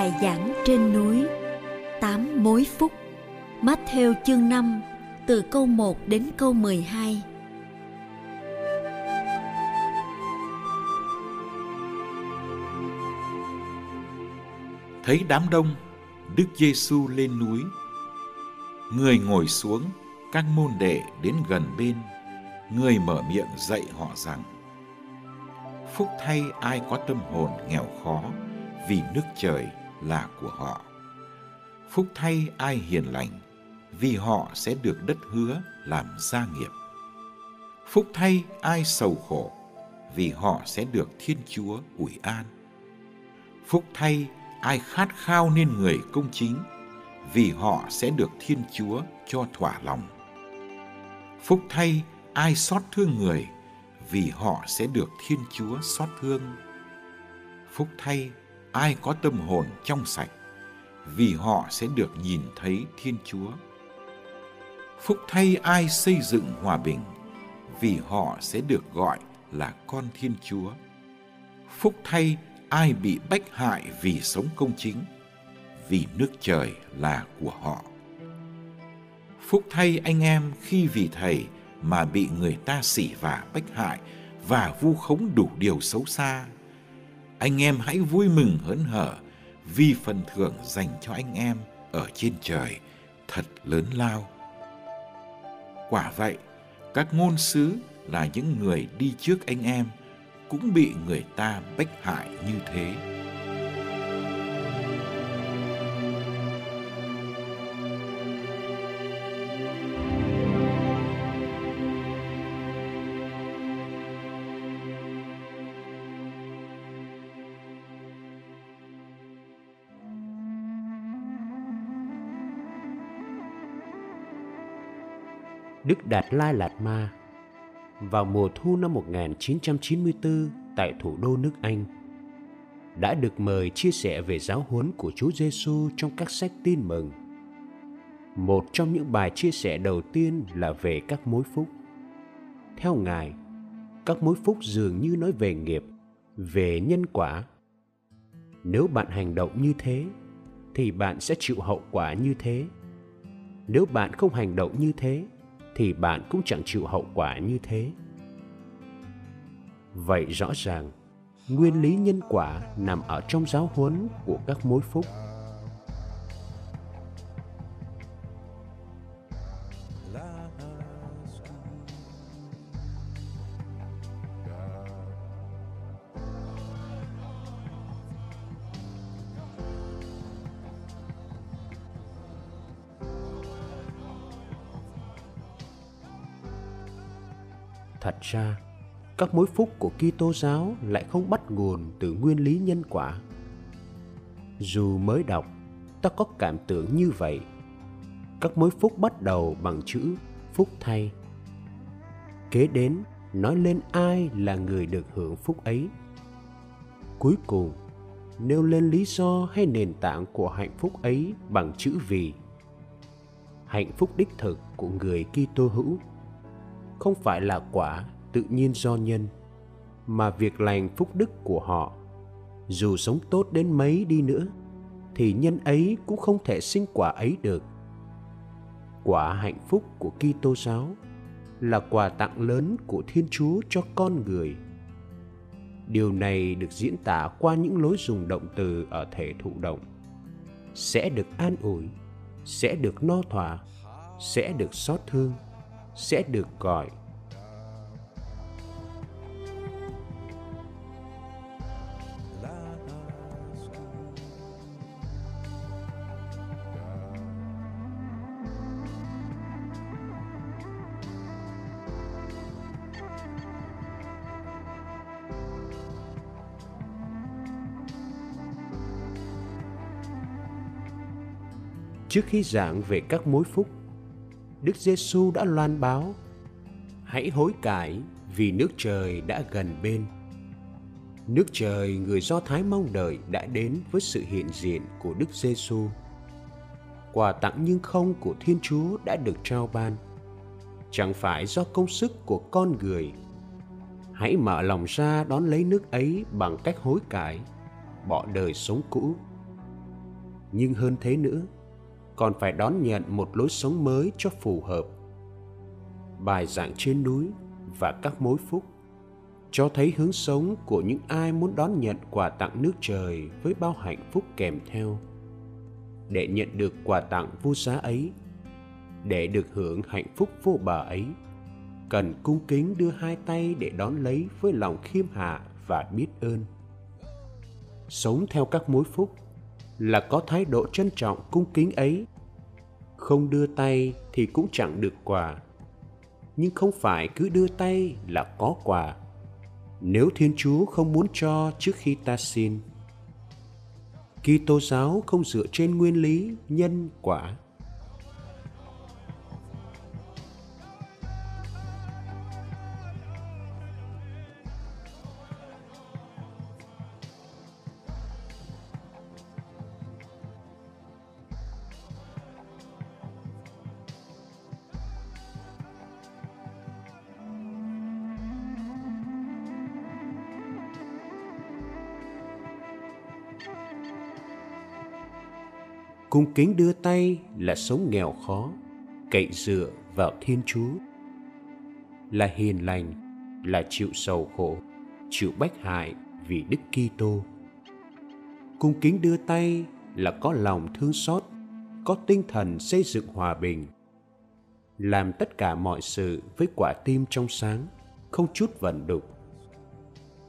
Bài giảng trên núi Tám mối phúc Matthew chương 5 từ câu 1 đến câu 12 Thấy đám đông, Đức Giêsu lên núi. Người ngồi xuống, các môn đệ đến gần bên. Người mở miệng dạy họ rằng: Phúc thay ai có tâm hồn nghèo khó, vì nước trời là của họ. Phúc thay ai hiền lành, vì họ sẽ được đất hứa làm gia nghiệp. Phúc thay ai sầu khổ, vì họ sẽ được Thiên Chúa ủi an. Phúc thay ai khát khao nên người công chính, vì họ sẽ được Thiên Chúa cho thỏa lòng. Phúc thay ai xót thương người, vì họ sẽ được Thiên Chúa xót thương. Phúc thay ai có tâm hồn trong sạch, vì họ sẽ được nhìn thấy Thiên Chúa. Phúc thay ai xây dựng hòa bình, vì họ sẽ được gọi là con Thiên Chúa. Phúc thay ai bị bách hại vì sống công chính, vì nước trời là của họ. Phúc thay anh em khi vì thầy mà bị người ta sỉ vả bách hại và vu khống đủ điều xấu xa anh em hãy vui mừng hớn hở vì phần thưởng dành cho anh em ở trên trời thật lớn lao. Quả vậy, các ngôn sứ là những người đi trước anh em cũng bị người ta bách hại như thế. Đức Đạt Lai Lạt Ma vào mùa thu năm 1994 tại thủ đô nước Anh đã được mời chia sẻ về giáo huấn của Chúa Giêsu trong các sách tin mừng. Một trong những bài chia sẻ đầu tiên là về các mối phúc. Theo Ngài, các mối phúc dường như nói về nghiệp, về nhân quả. Nếu bạn hành động như thế, thì bạn sẽ chịu hậu quả như thế. Nếu bạn không hành động như thế, thì bạn cũng chẳng chịu hậu quả như thế. Vậy rõ ràng, nguyên lý nhân quả nằm ở trong giáo huấn của các mối phúc. Các mối phúc của Kitô giáo lại không bắt nguồn từ nguyên lý nhân quả. Dù mới đọc, ta có cảm tưởng như vậy. Các mối phúc bắt đầu bằng chữ phúc thay. Kế đến, nói lên ai là người được hưởng phúc ấy. Cuối cùng, nêu lên lý do hay nền tảng của hạnh phúc ấy bằng chữ vì. Hạnh phúc đích thực của người Kitô hữu không phải là quả tự nhiên do nhân mà việc lành phúc đức của họ dù sống tốt đến mấy đi nữa thì nhân ấy cũng không thể sinh quả ấy được quả hạnh phúc của Kitô giáo là quà tặng lớn của Thiên Chúa cho con người. Điều này được diễn tả qua những lối dùng động từ ở thể thụ động. Sẽ được an ủi, sẽ được no thỏa, sẽ được xót thương, sẽ được gọi, Trước khi giảng về các mối phúc, Đức Giêsu đã loan báo: Hãy hối cải vì nước trời đã gần bên. Nước trời người Do Thái mong đợi đã đến với sự hiện diện của Đức Giêsu. Quà tặng nhưng không của Thiên Chúa đã được trao ban, chẳng phải do công sức của con người. Hãy mở lòng ra đón lấy nước ấy bằng cách hối cải, bỏ đời sống cũ. Nhưng hơn thế nữa, còn phải đón nhận một lối sống mới cho phù hợp. Bài giảng trên núi và các mối phúc cho thấy hướng sống của những ai muốn đón nhận quà tặng nước trời với bao hạnh phúc kèm theo. Để nhận được quà tặng vô giá ấy, để được hưởng hạnh phúc vô bờ ấy, cần cung kính đưa hai tay để đón lấy với lòng khiêm hạ và biết ơn. Sống theo các mối phúc là có thái độ trân trọng, cung kính ấy. Không đưa tay thì cũng chẳng được quà. Nhưng không phải cứ đưa tay là có quà. Nếu thiên chúa không muốn cho trước khi ta xin, Kitô giáo không dựa trên nguyên lý nhân quả. Cung kính đưa tay là sống nghèo khó, cậy dựa vào thiên chúa. Là hiền lành, là chịu sầu khổ, chịu bách hại vì đức kitô. Cung kính đưa tay là có lòng thương xót, có tinh thần xây dựng hòa bình. Làm tất cả mọi sự với quả tim trong sáng, không chút vận đục.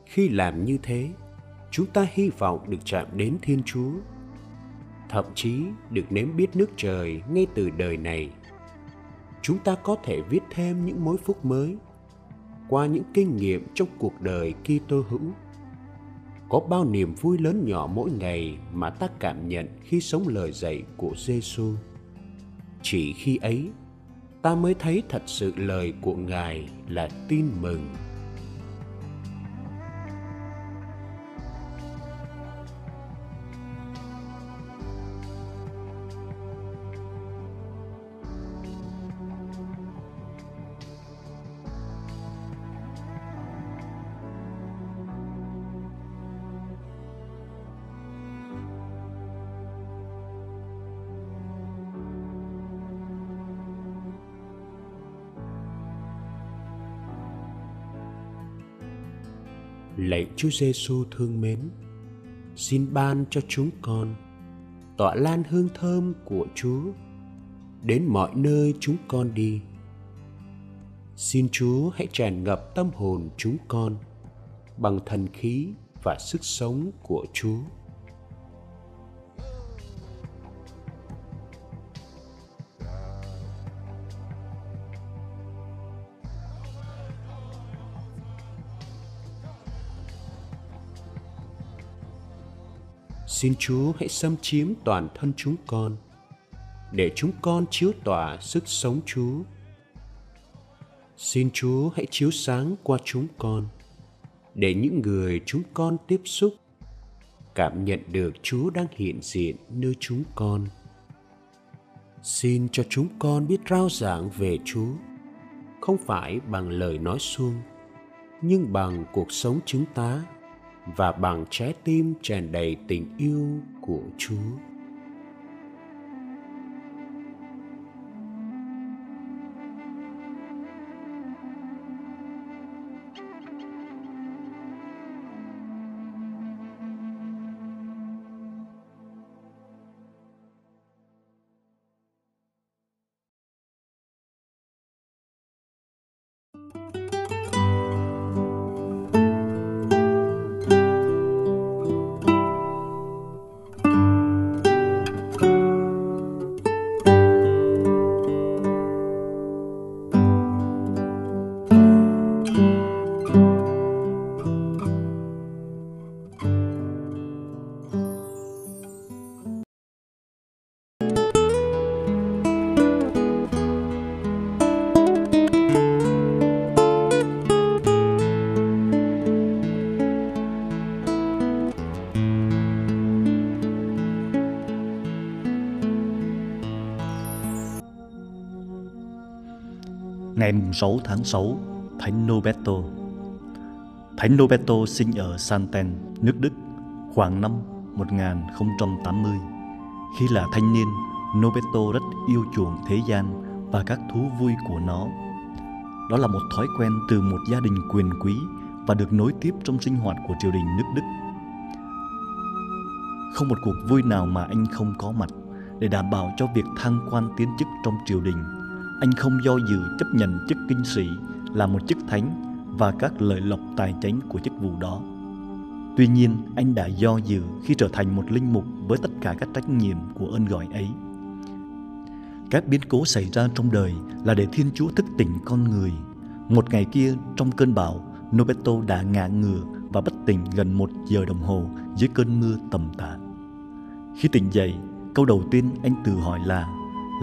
Khi làm như thế, chúng ta hy vọng được chạm đến thiên chúa thậm chí được nếm biết nước trời ngay từ đời này chúng ta có thể viết thêm những mối phúc mới qua những kinh nghiệm trong cuộc đời Kitô hữu. Có bao niềm vui lớn nhỏ mỗi ngày mà ta cảm nhận khi sống lời dạy của Giêsu. Chỉ khi ấy, ta mới thấy thật sự lời của Ngài là tin mừng. Lạy Chúa Giêsu thương mến, xin ban cho chúng con tỏa lan hương thơm của Chúa đến mọi nơi chúng con đi. Xin Chúa hãy tràn ngập tâm hồn chúng con bằng thần khí và sức sống của Chúa. Xin Chúa hãy xâm chiếm toàn thân chúng con, để chúng con chiếu tỏa sức sống Chúa. Xin Chúa hãy chiếu sáng qua chúng con, để những người chúng con tiếp xúc cảm nhận được Chúa đang hiện diện nơi chúng con. Xin cho chúng con biết rao giảng về Chúa, không phải bằng lời nói suông, nhưng bằng cuộc sống chứng tá và bằng trái tim tràn đầy tình yêu của Chúa. Ngày 6 tháng 6, Thánh noberto, Thánh noberto sinh ở Santen, nước Đức, khoảng năm 1080. Khi là thanh niên, noberto rất yêu chuộng thế gian và các thú vui của nó. Đó là một thói quen từ một gia đình quyền quý và được nối tiếp trong sinh hoạt của triều đình nước Đức. Không một cuộc vui nào mà anh không có mặt để đảm bảo cho việc thăng quan tiến chức trong triều đình anh không do dự chấp nhận chức kinh sĩ là một chức thánh và các lợi lộc tài chánh của chức vụ đó. Tuy nhiên, anh đã do dự khi trở thành một linh mục với tất cả các trách nhiệm của ơn gọi ấy. Các biến cố xảy ra trong đời là để Thiên Chúa thức tỉnh con người. Một ngày kia, trong cơn bão, Nobeto đã ngã ngửa và bất tỉnh gần một giờ đồng hồ dưới cơn mưa tầm tã. Khi tỉnh dậy, câu đầu tiên anh tự hỏi là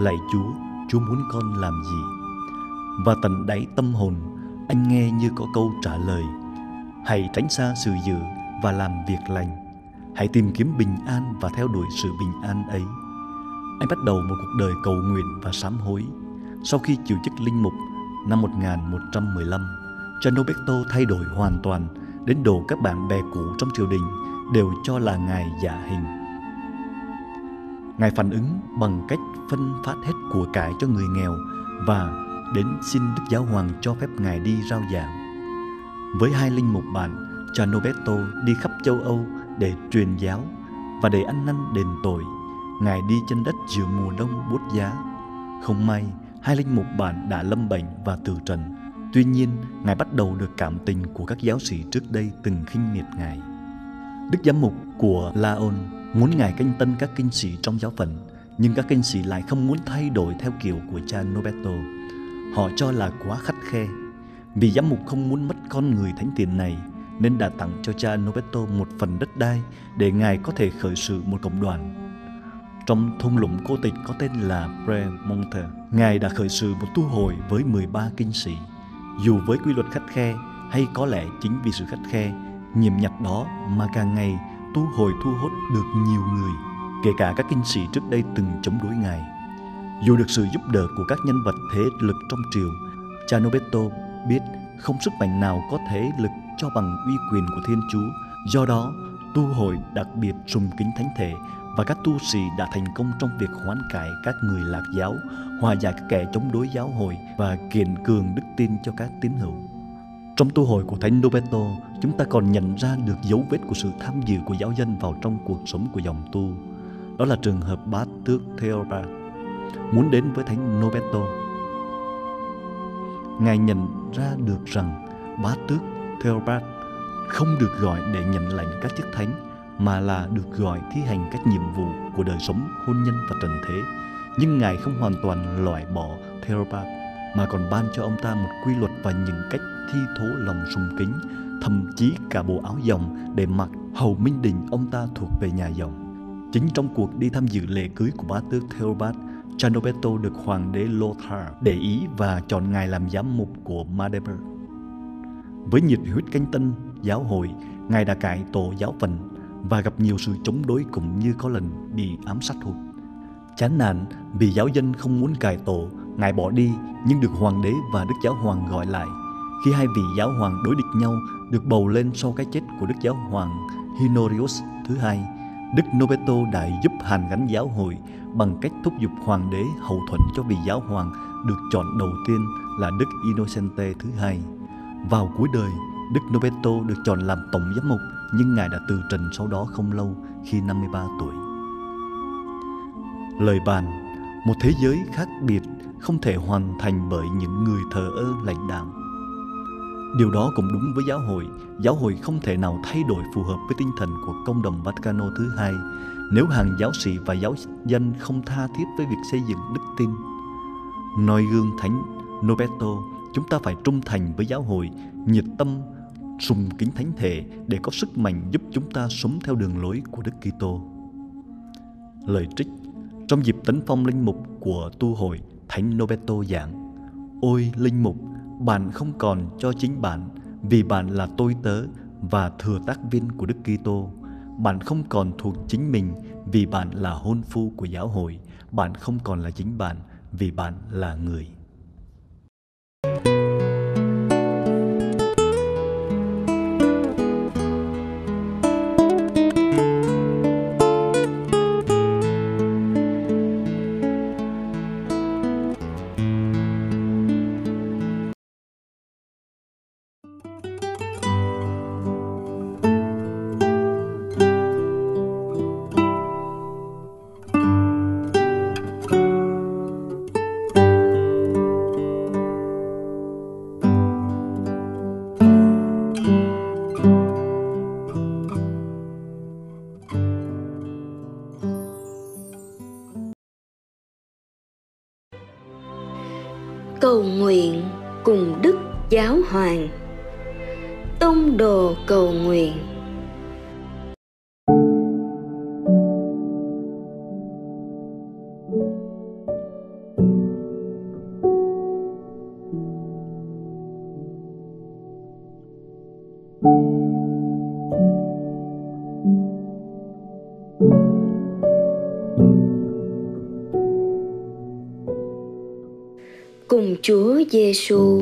Lạy Chúa, Chúa muốn con làm gì? Và tận đáy tâm hồn, anh nghe như có câu trả lời. Hãy tránh xa sự dữ và làm việc lành. Hãy tìm kiếm bình an và theo đuổi sự bình an ấy. Anh bắt đầu một cuộc đời cầu nguyện và sám hối. Sau khi chịu chức linh mục năm 1115, Giannoberto thay đổi hoàn toàn đến độ các bạn bè cũ trong triều đình đều cho là ngài giả hình. Ngài phản ứng bằng cách phân phát hết của cải cho người nghèo và đến xin Đức Giáo Hoàng cho phép Ngài đi rao giảng. Với hai linh mục bạn, cha Nobeto đi khắp châu Âu để truyền giáo và để ăn năn đền tội. Ngài đi trên đất giữa mùa đông buốt giá. Không may, hai linh mục bạn đã lâm bệnh và từ trần. Tuy nhiên, Ngài bắt đầu được cảm tình của các giáo sĩ trước đây từng khinh miệt Ngài. Đức giám mục của Laon muốn Ngài canh tân các kinh sĩ trong giáo phận, nhưng các kinh sĩ lại không muốn thay đổi theo kiểu của cha Noberto. Họ cho là quá khắt khe. Vì giám mục không muốn mất con người thánh tiền này, nên đã tặng cho cha Noberto một phần đất đai để Ngài có thể khởi sự một cộng đoàn. Trong thung lũng cô tịch có tên là Premonte, Ngài đã khởi sự một tu hội với 13 kinh sĩ. Dù với quy luật khắt khe hay có lẽ chính vì sự khắt khe, nhiệm nhặt đó mà càng ngày tu hồi thu hút được nhiều người, kể cả các kinh sĩ trước đây từng chống đối Ngài. Dù được sự giúp đỡ của các nhân vật thế lực trong triều, cha Nobeto biết không sức mạnh nào có thế lực cho bằng uy quyền của Thiên Chúa. Do đó, tu hội đặc biệt sùng kính thánh thể và các tu sĩ đã thành công trong việc hoán cải các người lạc giáo, hòa giải các kẻ chống đối giáo hội và kiện cường đức tin cho các tín hữu. Trong tu hội của Thánh Nobeto, chúng ta còn nhận ra được dấu vết của sự tham dự của giáo dân vào trong cuộc sống của dòng tu. Đó là trường hợp bá tước Theobald muốn đến với Thánh Nobeto. Ngài nhận ra được rằng bá tước Theobald không được gọi để nhận lãnh các chức thánh mà là được gọi thi hành các nhiệm vụ của đời sống hôn nhân và trần thế. Nhưng Ngài không hoàn toàn loại bỏ Theobald mà còn ban cho ông ta một quy luật và những cách thi thố lòng sùng kính, thậm chí cả bộ áo dòng để mặc hầu minh đình ông ta thuộc về nhà dòng. Chính trong cuộc đi tham dự lễ cưới của bá tước Theobald, Chanobeto được hoàng đế Lothar để ý và chọn ngài làm giám mục của Magdeburg. Với nhiệt huyết canh tân giáo hội, ngài đã cải tổ giáo phận và gặp nhiều sự chống đối cũng như có lần bị ám sát hụt. Chán nản vì giáo dân không muốn cải tổ, ngài bỏ đi nhưng được hoàng đế và đức giáo hoàng gọi lại khi hai vị giáo hoàng đối địch nhau được bầu lên sau cái chết của Đức Giáo hoàng Honorius thứ hai, Đức Nobeto đã giúp hàn gắn giáo hội bằng cách thúc giục hoàng đế hậu thuẫn cho vị giáo hoàng được chọn đầu tiên là Đức Innocente thứ hai. Vào cuối đời, Đức Nobeto được chọn làm tổng giám mục nhưng ngài đã từ trần sau đó không lâu khi 53 tuổi. Lời bàn, một thế giới khác biệt không thể hoàn thành bởi những người thờ ơ lãnh đạm Điều đó cũng đúng với giáo hội. Giáo hội không thể nào thay đổi phù hợp với tinh thần của công đồng Vaticano thứ hai nếu hàng giáo sĩ và giáo dân không tha thiết với việc xây dựng đức tin. Noi gương Thánh Noberto, chúng ta phải trung thành với giáo hội, nhiệt tâm, sùng kính thánh thể để có sức mạnh giúp chúng ta sống theo đường lối của Đức Kitô. Lời trích trong dịp tấn phong linh mục của tu hội Thánh Noberto giảng Ôi linh mục, bạn không còn cho chính bạn, vì bạn là tôi tớ và thừa tác viên của Đức Kitô. Bạn không còn thuộc chính mình, vì bạn là hôn phu của giáo hội. Bạn không còn là chính bạn, vì bạn là người. Hoàng. Tông đồ cầu nguyện. Cùng Chúa Giêsu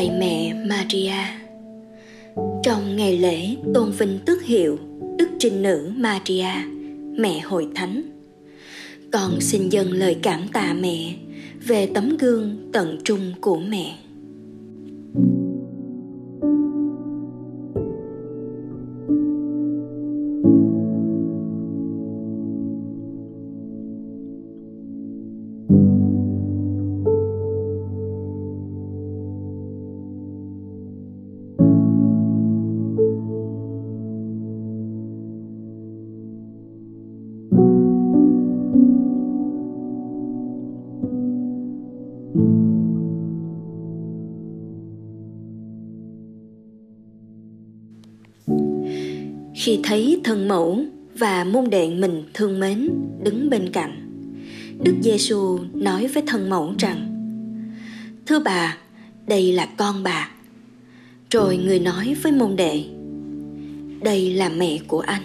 Lạy mẹ Maria. Trong ngày lễ, tôn vinh tước hiệu Đức Trinh Nữ Maria, Mẹ Hội Thánh. Con xin dâng lời cảm tạ mẹ Về tấm gương tận trung của mẹ. Khi thấy thân mẫu và môn đệ mình thương mến đứng bên cạnh, đức giêsu nói với thân mẫu rằng, thưa bà, đây là con bà. Rồi người nói với môn đệ, đây là mẹ của anh.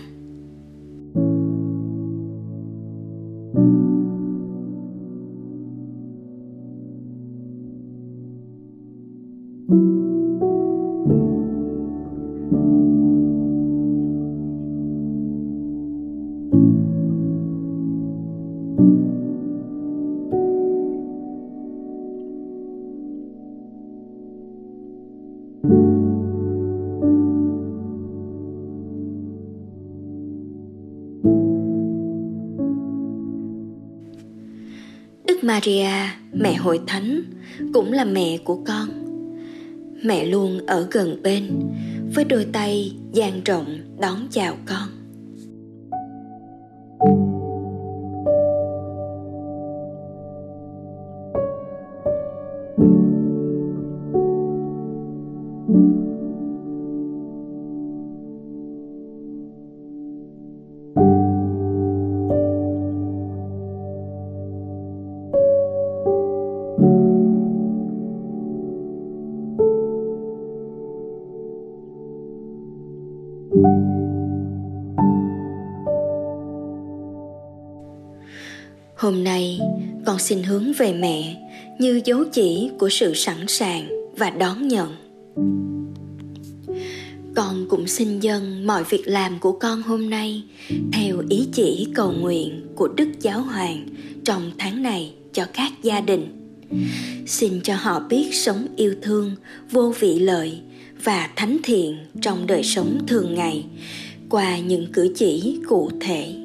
Hội thánh, cũng là mẹ của con. Mẹ luôn ở gần bên, với đôi tay dang rộng đón chào con. Xin hướng về mẹ như dấu chỉ của sự sẵn sàng và đón nhận. Con cũng xin dâng mọi việc làm của con hôm nay theo ý chỉ cầu nguyện của Đức Giáo Hoàng trong tháng này cho các gia đình. Xin cho họ biết sống yêu thương, vô vị lợi và thánh thiện trong đời sống thường ngày qua những cử chỉ cụ thể.